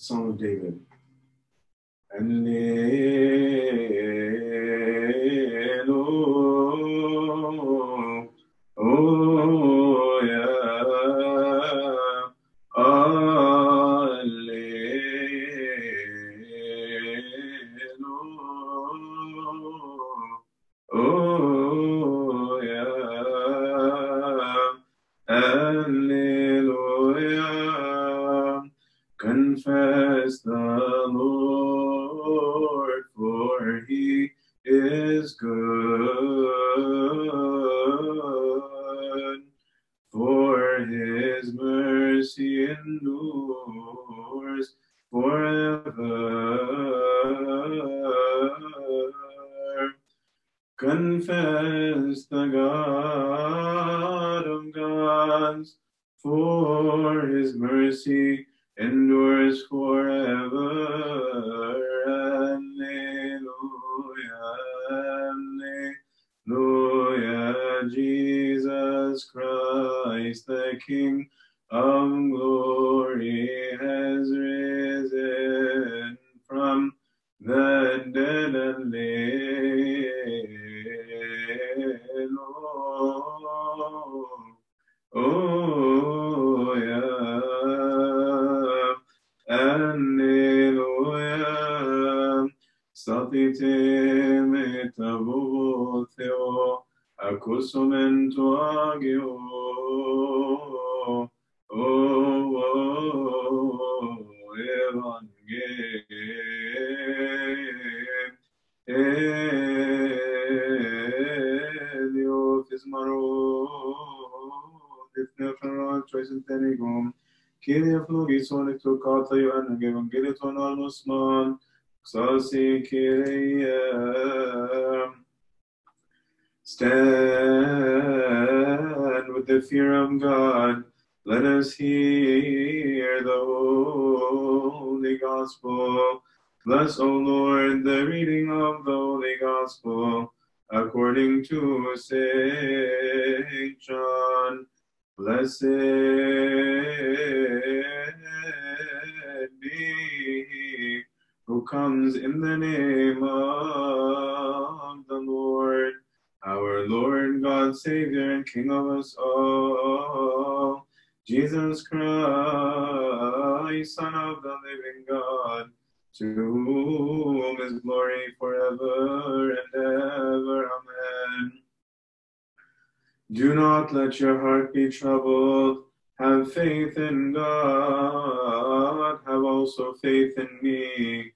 Song of David. Alleluia. Endures forever. Alleluia, Alleluia, Jesus Christ, the King Statite metavo theo, accusumento agio. O, Evangelio Tismaro, Difnefera, Tricentenigum, Kyrie Flogison, Ectocata, Ioanna, Evangeliton Almusman, Xasi Kyrie. Stand with the fear of God. Let us hear the Holy Gospel. Bless, O Lord, the reading of the Holy Gospel according to St. John. Blessed be comes in the name of the Lord, our Lord, God, Savior, and King of us all, Jesus Christ, Son of the living God, to whom is glory forever and ever. Amen. Do not let your heart be troubled. Have faith in God. Have also faith in me.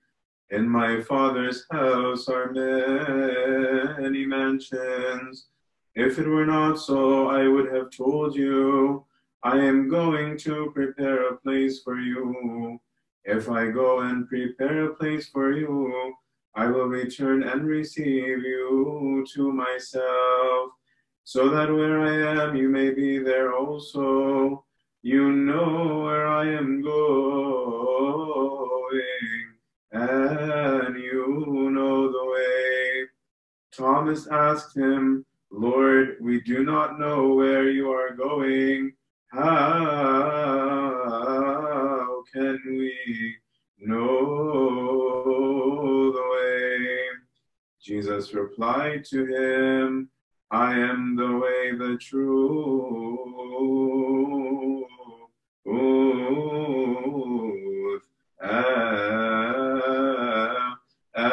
In my Father's house are many mansions. If it were not so, I would have told you. I am going to prepare a place for you. If I go and prepare a place for you, I will return and receive you to myself, so that where I am, you may be there also. You know where I am going, and you know the way. Thomas asked him, Lord, we do not know where you are going. How can we know the way? Jesus replied to him, I am the way, the truth, and and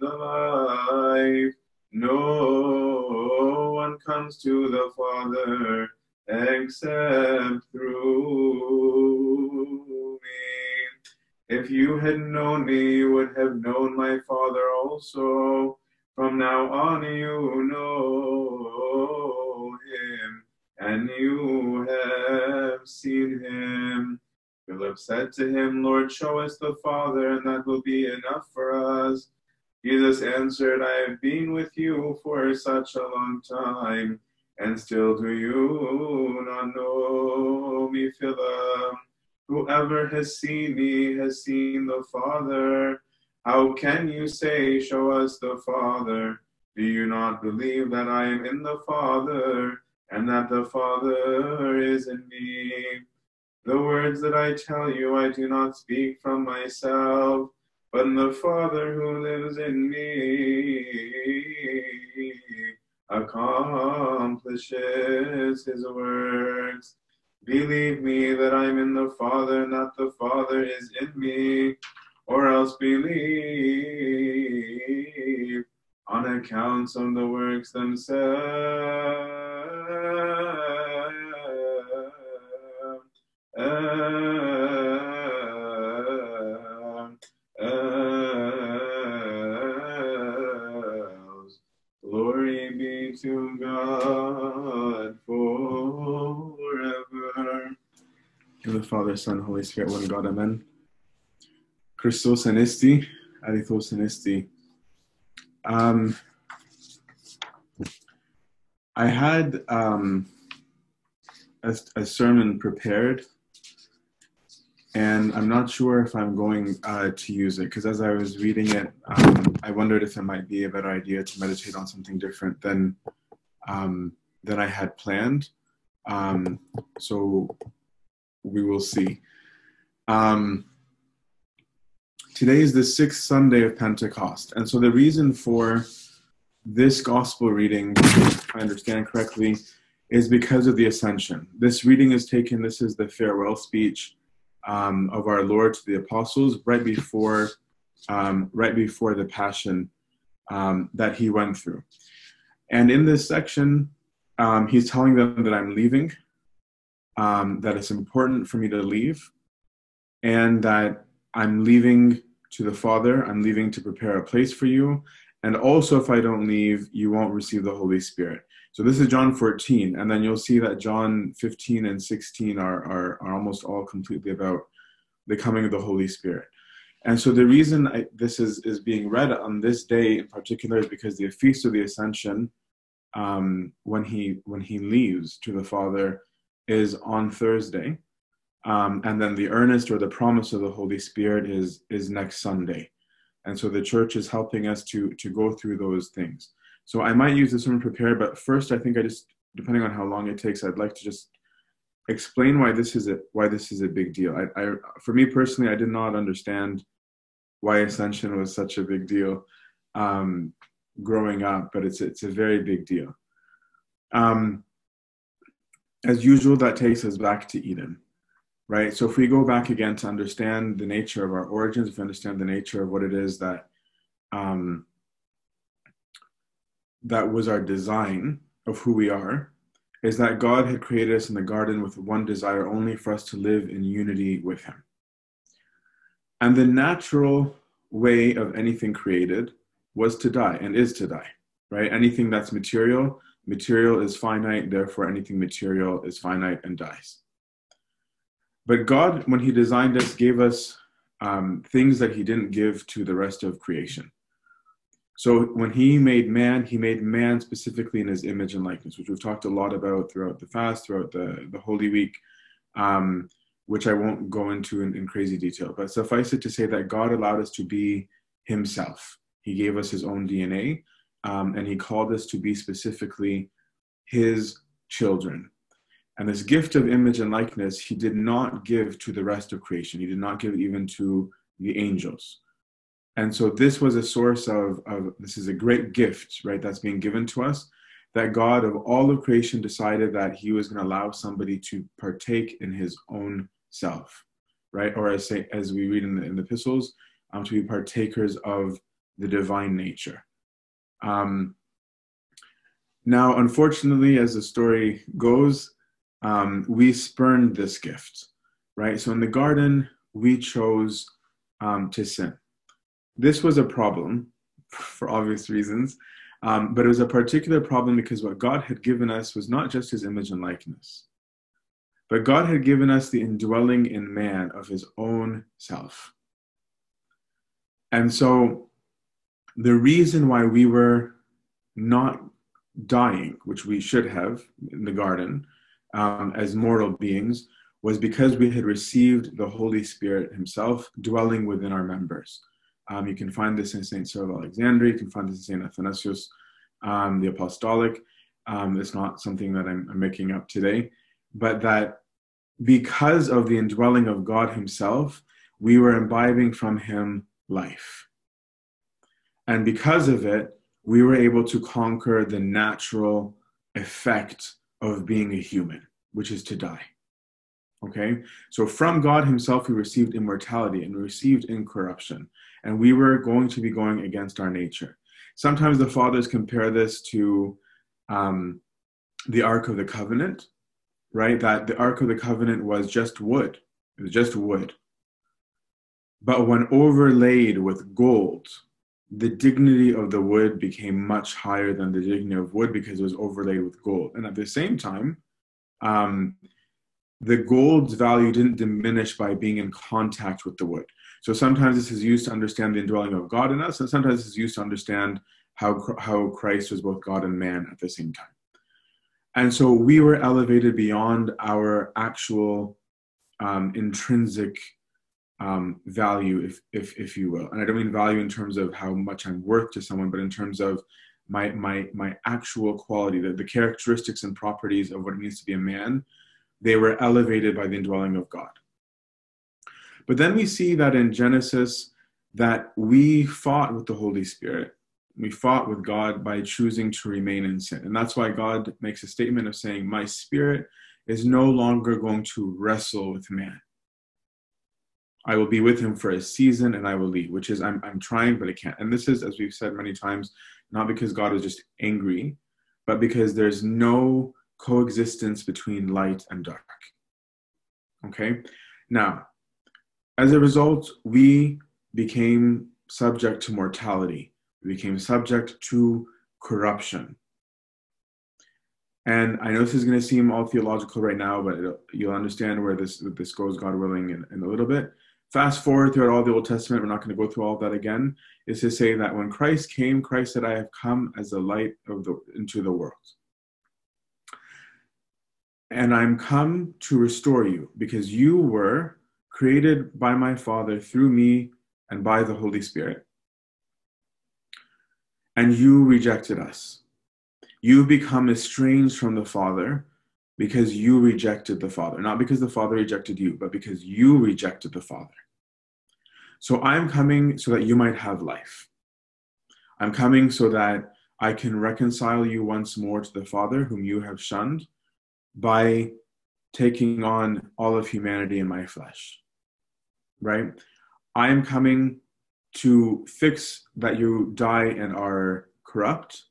the life. No one comes to the Father except through me. If you had known me, you would have known my Father also. From now on, you know him, and you have seen him. Philip said to him, Lord, show us the Father, and that will be enough for us. Jesus answered, I have been with you for such a long time, and still do you not know me, Philip? Whoever has seen me has seen the Father. How can you say, Show us the Father? Do you not believe that I am in the Father, and that the Father is in me? The words that I tell you, I do not speak from myself, but the Father who lives in me accomplishes his works. Believe me that I'm in the Father, not the Father is in me, or else believe on account of the works themselves. Glory be to God forever. In the Father, Son, Holy Spirit, one God, Amen. Christos Anisti, Alithos Anisti. Um, I had um, a, a sermon prepared and I'm not sure if I'm going uh, to use it because as I was reading it, um, I wondered if it might be a better idea to meditate on something different than um, than I had planned. Um, so we will see. Um, today is the sixth Sunday of Pentecost, and so the reason for this gospel reading, if I understand correctly, is because of the ascension. This reading is taken. This is the farewell speech um, of our Lord to the apostles right before um, right before the passion um, that he went through. And in this section, um, he's telling them that I'm leaving, um, that it's important for me to leave, and that I'm leaving to the Father. I'm leaving to prepare a place for you. And also, if I don't leave, you won't receive the Holy Spirit. So this is John 14, and then you'll see that John 15 and 16 are, are, are almost all completely about the coming of the Holy Spirit. And so the reason I, this is, is being read on this day in particular is because the feast of the Ascension, um, when he when he leaves to the Father, is on Thursday, um, and then the earnest or the promise of the Holy Spirit is is next Sunday, and so the church is helping us to to go through those things. So I might use this one prepared, but first I think I just, depending on how long it takes, I'd like to just explain why this is a why this is a big deal. I, I for me personally, I did not understand why ascension was such a big deal um, growing up, but it's it's a very big deal. Um, as usual, that takes us back to Eden, right? So if we go back again to understand the nature of our origins, if we understand the nature of what it is that um, that was our design of who we are is that God had created us in the garden with one desire only for us to live in unity with Him. And the natural way of anything created was to die and is to die, right? Anything that's material, material is finite, therefore anything material is finite and dies. But God, when He designed us, gave us um, things that He didn't give to the rest of creation. So when he made man, he made man specifically in his image and likeness, which we've talked a lot about throughout the fast, throughout the, the Holy Week, um, which I won't go into in, in crazy detail. But suffice it to say that God allowed us to be himself. He gave us his own DNA, um, and he called us to be specifically his children. And this gift of image and likeness, he did not give to the rest of creation. He did not give even to the angels. And so this was a source of, of this is a great gift, right? That's being given to us. That God of all of creation decided that He was going to allow somebody to partake in His own self, right? Or as say, as we read in the, in the epistles, um, to be partakers of the divine nature. Um, now, unfortunately, as the story goes, um, we spurned this gift, right? So in the garden, we chose um, to sin this was a problem for obvious reasons, um, but it was a particular problem because what God had given us was not just his image and likeness, but God had given us the indwelling in man of his own self. And so the reason why we were not dying, which we should have in the garden um, as mortal beings, was because we had received the Holy Spirit Himself dwelling within our members. Um, you can find this in St. Cyril of Alexandria. You can find this in St. Athanasius um, the Apostolic. Um, it's not something that I'm, I'm, making up today, but that because of the indwelling of God Himself, we were imbibing from Him life. And because of it, we were able to conquer the natural effect of being a human, which is to die. Okay? So from God Himself, we received immortality and received incorruption. And we were going to be going against our nature. Sometimes the fathers compare this to um, the Ark of the Covenant, right? That the Ark of the Covenant was just wood, it was just wood. But when overlaid with gold, the dignity of the wood became much higher than the dignity of wood because it was overlaid with gold. And at the same time, um, the gold's value didn't diminish by being in contact with the wood. So sometimes this is used to understand the indwelling of God in us, and sometimes this is used to understand how, how Christ was both God and man at the same time. And so we were elevated beyond our actual um, intrinsic um, value, if, if, if you will. And I don't mean value in terms of how much I'm worth to someone, but in terms of my, my, my actual quality, the, the characteristics and properties of what it means to be a man, they were elevated by the indwelling of God. But then we see that in Genesis that we fought with the Holy Spirit. We fought with God by choosing to remain in sin. And that's why God makes a statement of saying, My spirit is no longer going to wrestle with man. I will be with him for a season and I will leave, which is I'm, I'm trying, but I can't. And this is, as we've said many times, not because God is just angry, but because there's no coexistence between light and dark. Okay? Now, as a result, we became subject to mortality, we became subject to corruption. And I know this is going to seem all theological right now, but you'll understand where this this goes, God willing, in, in a little bit. Fast forward throughout all the Old Testament, we're not going to go through all that again. Is to say that when Christ came, Christ said, "I have come as the light of the into the world." and I'm come to restore you because you were created by my Father through me and by the Holy Spirit. And you rejected us. You've become estranged from the Father because you rejected the Father. Not because the Father rejected you, but because you rejected the Father. So I'm coming so that you might have life. I'm coming so that I can reconcile you once more to the Father whom you have shunned by taking on all of humanity in my flesh. Right? I am coming to fix that you die and are corrupt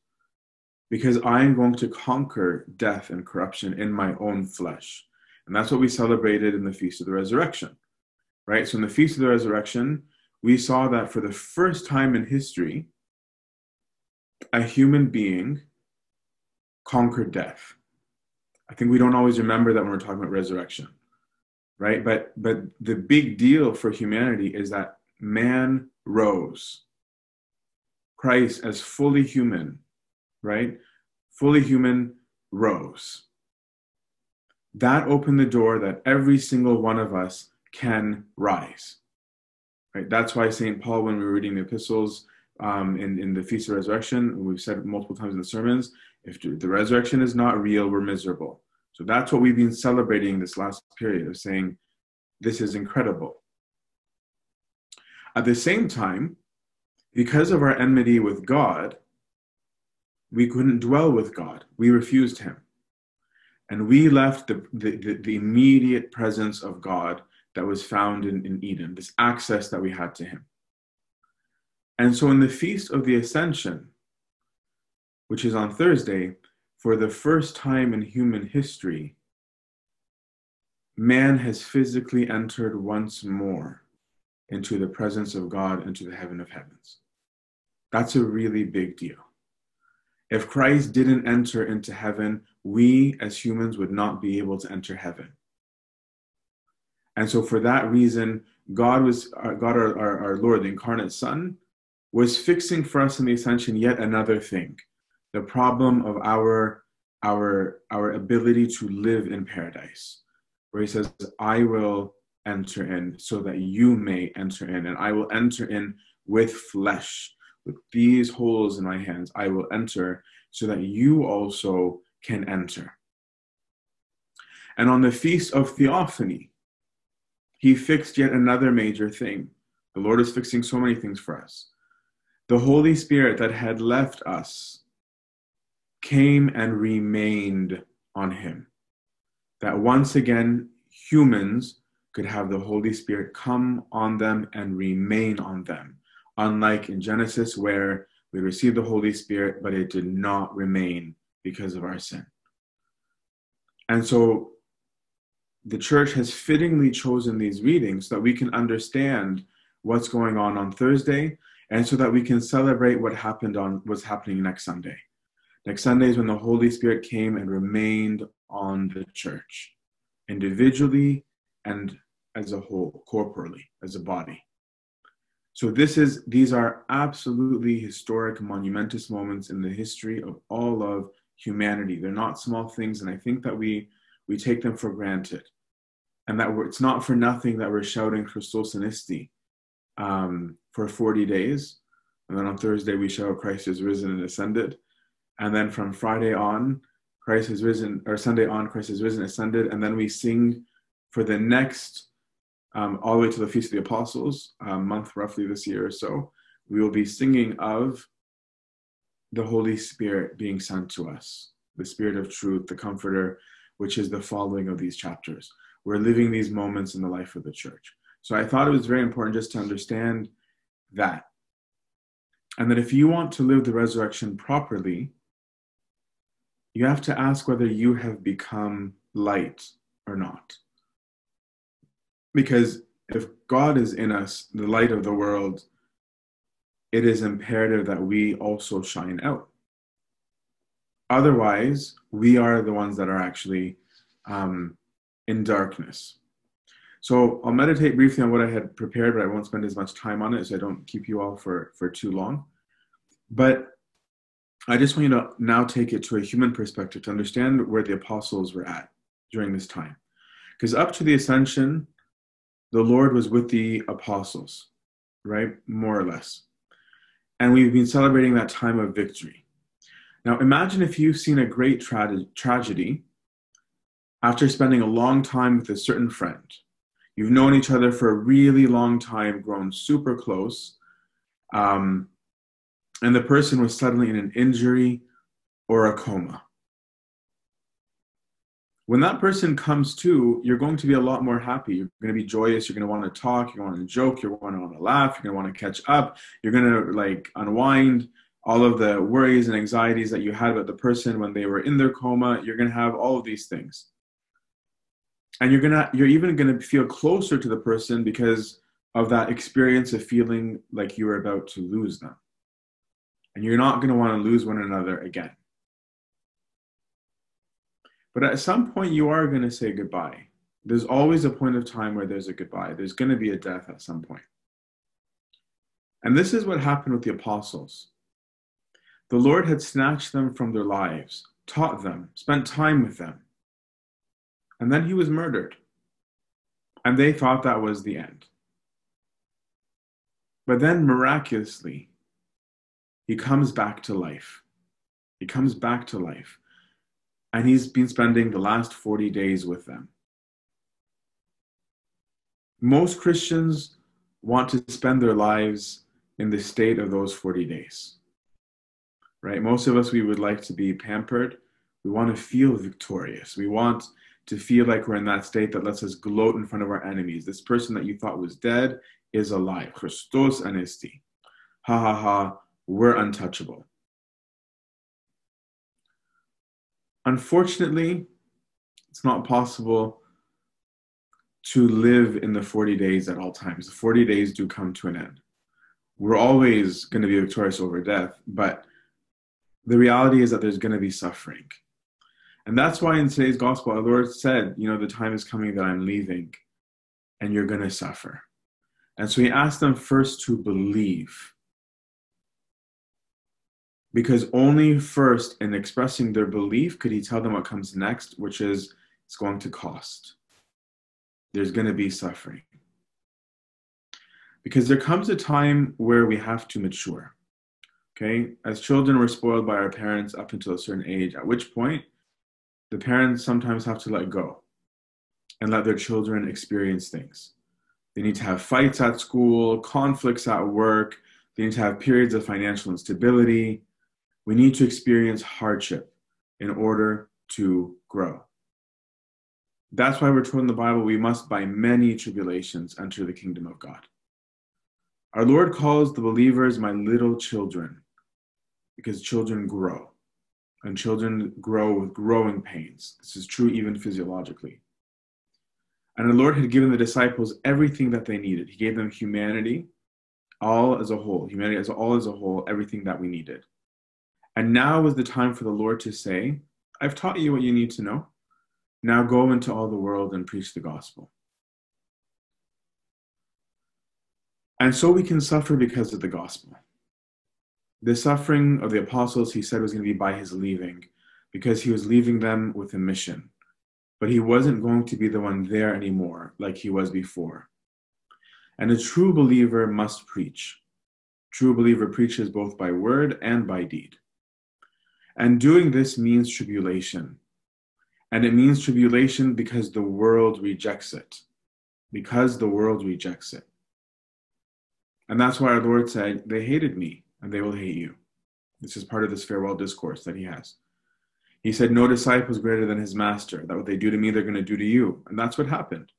because I am going to conquer death and corruption in my own flesh. And that's what we celebrated in the Feast of the Resurrection. Right? So in the Feast of the Resurrection, we saw that for the first time in history, a human being conquered death. I think we don't always remember that when we're talking about resurrection, right? But but the big deal for humanity is that man rose. Christ, as fully human, right? Fully human rose. That opened the door that every single one of us can rise. Right? That's why St. Paul, when we were reading the epistles um, in, in the Feast of Resurrection, we've said multiple times in the sermons, if the resurrection is not real, we're miserable. So that's what we've been celebrating this last period of saying, this is incredible. At the same time, because of our enmity with God, we couldn't dwell with God. We refused Him. And we left the, the, the, the immediate presence of God that was found in, in Eden, this access that we had to Him. And so, in the Feast of the Ascension, which is on Thursday, for the first time in human history, man has physically entered once more into the presence of God, into the heaven of heavens. That's a really big deal. If Christ didn't enter into heaven, we as humans would not be able to enter heaven. And so, for that reason, God was uh, God, our, our, our Lord, the incarnate Son, was fixing for us in the ascension yet another thing the problem of our our our ability to live in paradise where he says i will enter in so that you may enter in and i will enter in with flesh with these holes in my hands i will enter so that you also can enter And on the Feast of Theophany, he fixed yet another major thing. The Lord is fixing so many things for us. The Holy Spirit that had left us came and remained on him. That once again, humans could have the Holy Spirit come on them and remain on them. Unlike in Genesis, where we received the Holy Spirit, but it did not remain because of our sin. And so the church has fittingly chosen these readings so that we can understand what's going on on Thursday and so that we can celebrate what happened on what's happening next Sunday. Next Sunday is when the Holy Spirit came and remained on the church, individually and as a whole, corporally, as a body. So this is these are absolutely historic, monumentous moments in the history of all of humanity. They're not small things, and I think that we we take them for granted, and that it's not for nothing that we're shouting Christos Anesti um, for 40 days, and then on Thursday we shout Christ is risen and ascended, and then from Friday on, Christ is risen, or Sunday on, Christ is risen, ascended, and then we sing for the next, um, all the way to the Feast of the Apostles, a month roughly this year or so, we will be singing of the Holy Spirit being sent to us, the Spirit of truth, the Comforter, which is the following of these chapters. We're living these moments in the life of the church. So I thought it was very important just to understand that. And that if you want to live the resurrection properly, you have to ask whether you have become light or not. Because if God is in us, the light of the world, it is imperative that we also shine out. Otherwise, we are the ones that are actually um, in darkness. So I'll meditate briefly on what I had prepared, but I won't spend as much time on it so I don't keep you all for, for too long. But I just want you to now take it to a human perspective to understand where the apostles were at during this time. Because up to the ascension, the Lord was with the apostles, right? More or less. And we've been celebrating that time of victory. Now, imagine if you've seen a great tra- tragedy after spending a long time with a certain friend. You've known each other for a really long time, grown super close. Um, and the person was suddenly in an injury or a coma. When that person comes to, you're going to be a lot more happy. You're going to be joyous. You're going to want to talk. You're going to want to joke. You're going to want to laugh. You're going to want to catch up. You're going to like unwind all of the worries and anxieties that you had about the person when they were in their coma. You're going to have all of these things. And you're going to, you're even going to feel closer to the person because of that experience of feeling like you were about to lose them and you're not going to want to lose one another again. But at some point, you are going to say goodbye. There's always a point of time where there's a goodbye. There's going to be a death at some point. And this is what happened with the apostles. The Lord had snatched them from their lives, taught them, spent time with them. And then he was murdered. And they thought that was the end. But then miraculously, he comes back to life. He comes back to life. And he's been spending the last 40 days with them. Most Christians want to spend their lives in the state of those 40 days. Right? Most of us, we would like to be pampered. We want to feel victorious. We want to feel like we're in that state that lets us gloat in front of our enemies. This person that you thought was dead is alive. Christos anesti. Ha ha ha we're untouchable. Unfortunately, it's not possible to live in the 40 days at all times. The 40 days do come to an end. We're always going to be victorious over death, but the reality is that there's going to be suffering. And that's why in today's gospel, our Lord said, You know, the time is coming that I'm leaving and you're going to suffer. And so he asked them first to believe because only first in expressing their belief could he tell them what comes next, which is it's going to cost. There's going to be suffering. Because there comes a time where we have to mature. Okay? As children, we're spoiled by our parents up until a certain age, at which point the parents sometimes have to let go. and let their children experience things. They need to have fights at school, conflicts at work, they need to have periods of financial instability. We need to experience hardship in order to grow. That's why we're told in the Bible we must, by many tribulations, enter the kingdom of God. Our Lord calls the believers my little children because children grow and children grow with growing pains. This is true even physiologically. And the Lord had given the disciples everything that they needed. He gave them humanity, all as a whole, humanity as all as a whole, everything that we needed. And now was the time for the Lord to say, I've taught you what you need to know. Now go into all the world and preach the gospel. And so we can suffer because of the gospel. The suffering of the apostles, he said, was going to be by his leaving, because he was leaving them with a mission. But he wasn't going to be the one there anymore like he was before. And a true believer must preach. True believer preaches both by word and by deed. And doing this means tribulation. And it means tribulation because the world rejects it. Because the world rejects it. And that's why our Lord said, They hated me, and they will hate you. This is part of this farewell discourse that he has. He said, No disciple is greater than his master. That what they do to me, they're going to do to you. And that's what happened.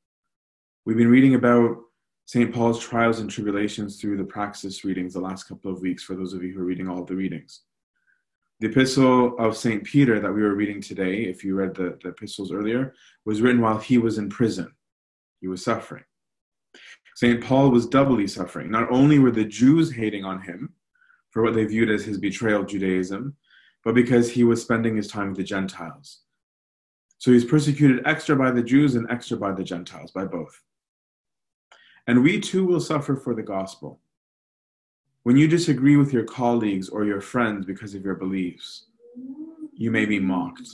We've been reading about St. Paul's trials and tribulations through the praxis readings the last couple of weeks, for those of you who are reading all the readings. The epistle of St. Peter that we were reading today, if you read the, the epistles earlier, was written while he was in prison. He was suffering. St. Paul was doubly suffering. Not only were the Jews hating on him for what they viewed as his betrayal of Judaism, but because he was spending his time with the Gentiles. So he's persecuted extra by the Jews and extra by the Gentiles, by both. And we too will suffer for the gospel. When you disagree with your colleagues or your friends because of your beliefs, you may be mocked.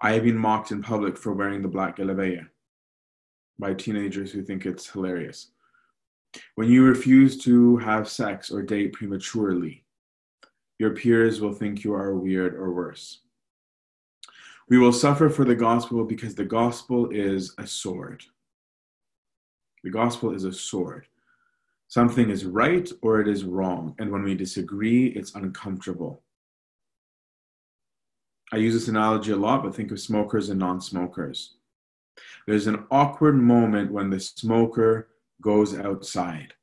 I have been mocked in public for wearing the black galabeya by teenagers who think it's hilarious. When you refuse to have sex or date prematurely, your peers will think you are weird or worse. We will suffer for the gospel because the gospel is a sword. The gospel is a sword. Something is right or it is wrong. And when we disagree, it's uncomfortable. I use this analogy a lot, but think of smokers and non smokers. There's an awkward moment when the smoker goes outside.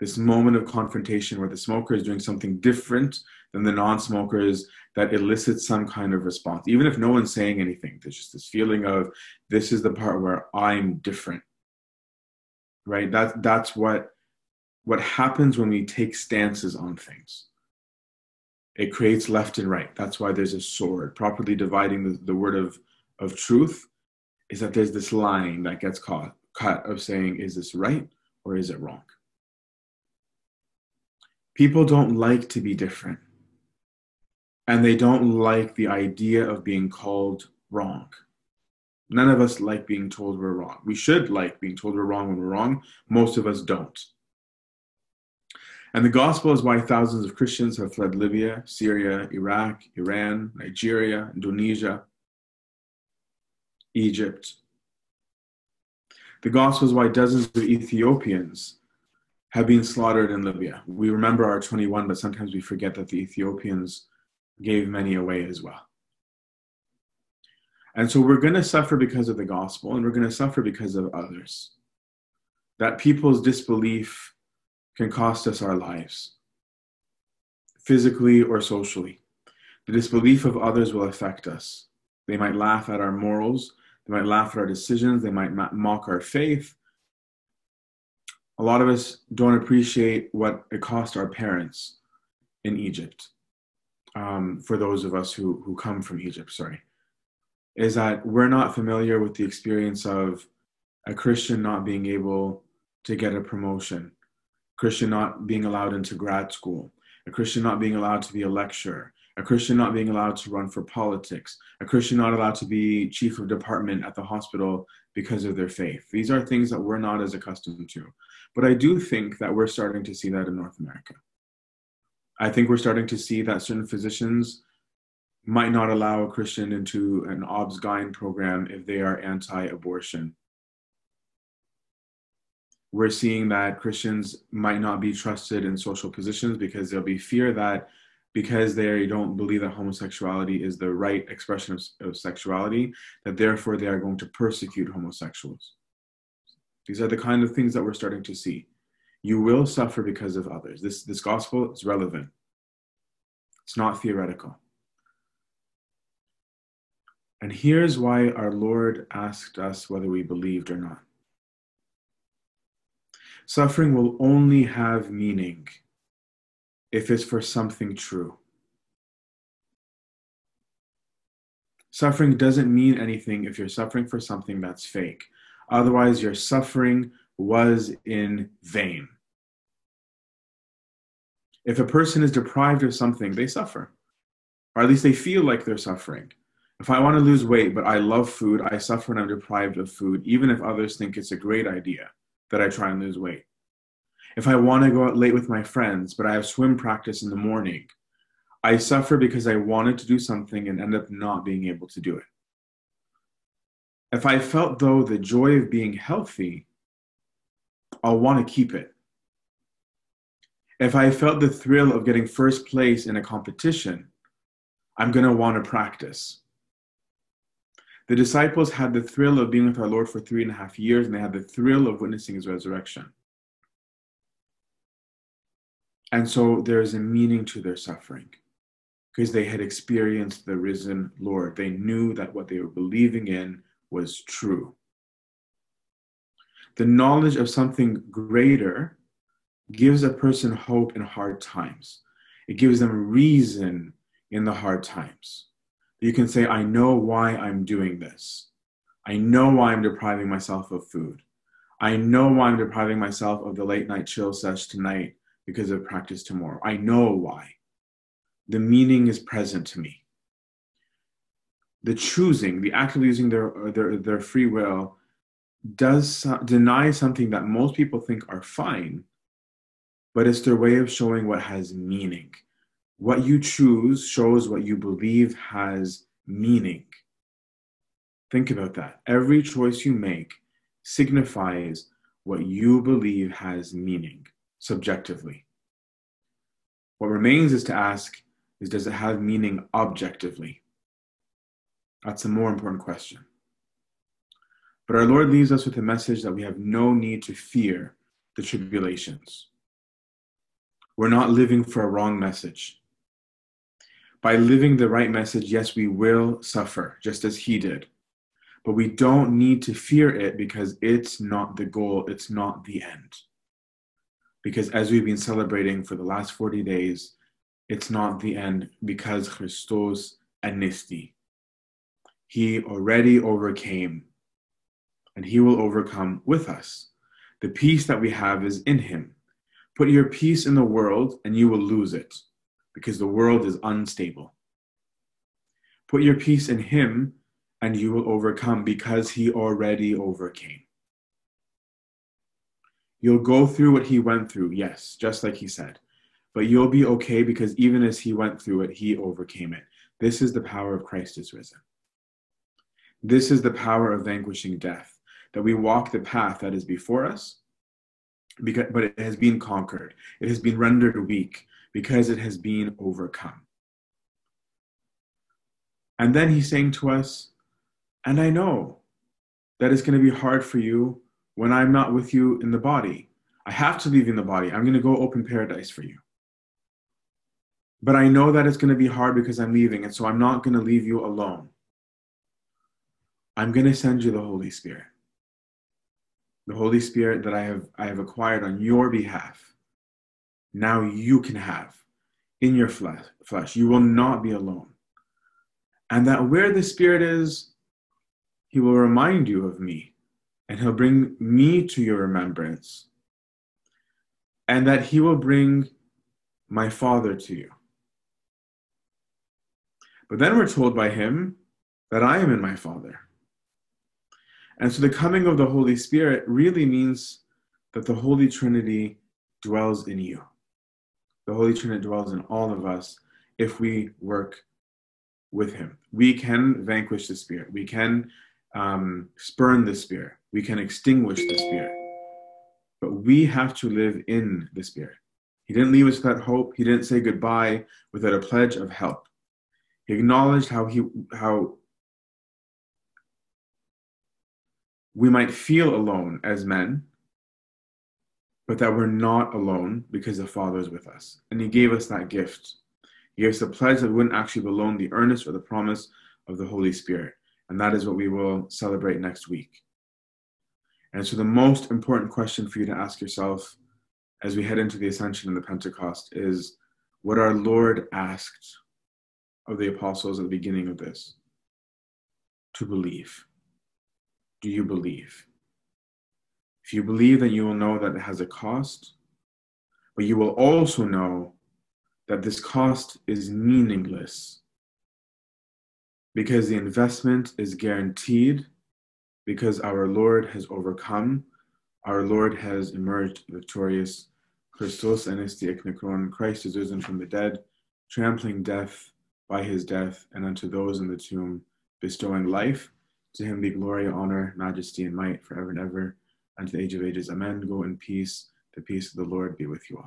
This moment of confrontation where the smoker is doing something different than the non smoker is that elicits some kind of response. Even if no one's saying anything, there's just this feeling of this is the part where I'm different right that that's what what happens when we take stances on things it creates left and right that's why there's a sword properly dividing the, the word of of truth is that there's this line that gets caught cut of saying is this right or is it wrong people don't like to be different and they don't like the idea of being called wrong None of us like being told we're wrong. We should like being told we're wrong when we're wrong. Most of us don't. And the gospel is why thousands of Christians have fled Libya, Syria, Iraq, Iran, Nigeria, Indonesia, Egypt. The gospel is why dozens of Ethiopians have been slaughtered in Libya. We remember our 21, but sometimes we forget that the Ethiopians gave many away as well. And so we're going to suffer because of the gospel and we're going to suffer because of others. That people's disbelief can cost us our lives, physically or socially. The disbelief of others will affect us. They might laugh at our morals, they might laugh at our decisions, they might mock our faith. A lot of us don't appreciate what it cost our parents in Egypt. Um, for those of us who, who come from Egypt, sorry is that we're not familiar with the experience of a Christian not being able to get a promotion, Christian not being allowed into grad school, a Christian not being allowed to be a lecturer, a Christian not being allowed to run for politics, a Christian not allowed to be chief of department at the hospital because of their faith. These are things that we're not as accustomed to. But I do think that we're starting to see that in North America. I think we're starting to see that certain physicians might not allow a Christian into an OB-GYN program if they are anti abortion. We're seeing that Christians might not be trusted in social positions because there'll be fear that because they don't believe that homosexuality is the right expression of, of sexuality, that therefore they are going to persecute homosexuals. These are the kind of things that we're starting to see. You will suffer because of others. This, this gospel is relevant, it's not theoretical. And here's why our Lord asked us whether we believed or not. Suffering will only have meaning if it's for something true. Suffering doesn't mean anything if you're suffering for something that's fake. Otherwise, your suffering was in vain. If a person is deprived of something, they suffer, or at least they feel like they're suffering. If I want to lose weight, but I love food, I suffer and I'm deprived of food, even if others think it's a great idea that I try and lose weight. If I want to go out late with my friends, but I have swim practice in the morning, I suffer because I wanted to do something and end up not being able to do it. If I felt, though, the joy of being healthy, I'll want to keep it. If I felt the thrill of getting first place in a competition, I'm going to want to practice. The disciples had the thrill of being with our Lord for three and a half years, and they had the thrill of witnessing his resurrection. And so there is a meaning to their suffering because they had experienced the risen Lord. They knew that what they were believing in was true. The knowledge of something greater gives a person hope in hard times. It gives them reason in the hard times. You can say, I know why I'm doing this. I know why I'm depriving myself of food. I know why I'm depriving myself of the late night chill sesh tonight because of practice tomorrow. I know why. The meaning is present to me. The choosing, the act of using their, their, their free will, does deny something that most people think are fine but it's their way of showing what has meaning. What you choose shows what you believe has meaning. Think about that. Every choice you make signifies what you believe has meaning subjectively. What remains is to ask is does it have meaning objectively? That's a more important question. But our Lord leaves us with a message that we have no need to fear the tribulations. We're not living for a wrong message. By living the right message, yes, we will suffer, just as he did. But we don't need to fear it because it's not the goal, it's not the end. Because as we've been celebrating for the last 40 days, it's not the end because Christos anisti. He already overcame, and he will overcome with us. The peace that we have is in him. Put your peace in the world and you will lose it because the world is unstable. Put your peace in Him and you will overcome because He already overcame. You'll go through what He went through, yes, just like He said. But you'll be okay because even as He went through it, He overcame it. This is the power of Christ is risen. This is the power of vanquishing death, that we walk the path that is before us because, but it has been conquered. It has been rendered weak because it has been overcome. And then he's saying to us, and I know that it's going to be hard for you when I'm not with you in the body. I have to leave in the body. I'm going to go open paradise for you. But I know that it's going to be hard because I'm leaving, and so I'm not going to leave you alone. I'm going to send you the Holy Spirit the Holy Spirit that I have I have acquired on your behalf, now you can have in your flesh. Flesh, you will not be alone, and that where the Spirit is, He will remind you of me, and He'll bring me to your remembrance, and that He will bring my Father to you. But then we're told by Him that I am in my Father and so the coming of the Holy Spirit really means that the Holy Trinity dwells in you. The Holy Trinity dwells in all of us if we work with him. We can vanquish the spirit. We can um, spurn the spirit. We can extinguish the spirit. But we have to live in the spirit. He didn't leave us without hope. He didn't say goodbye without a pledge of help. He acknowledged how he how we might feel alone as men, but that we're not alone because the Father is with us. And He gave us that gift. He gave us a pledge that we wouldn't actually be alone, the earnest or the promise of the Holy Spirit. And that is what we will celebrate next week. And so, the most important question for you to ask yourself as we head into the ascension and the Pentecost is what our Lord asked of the apostles at the beginning of this to believe. Do you believe? If you believe, then you will know that it has a cost, but you will also know that this cost is meaningless because the investment is guaranteed because our Lord has overcome, our Lord has emerged victorious. Christos anisti eknikron, Christ is risen from the dead, trampling death by his death, and unto those in the tomb bestowing life. To him be glory, honor, majesty, and might forever and ever, unto the age of ages. Amen. Go in peace. The peace of the Lord be with you all.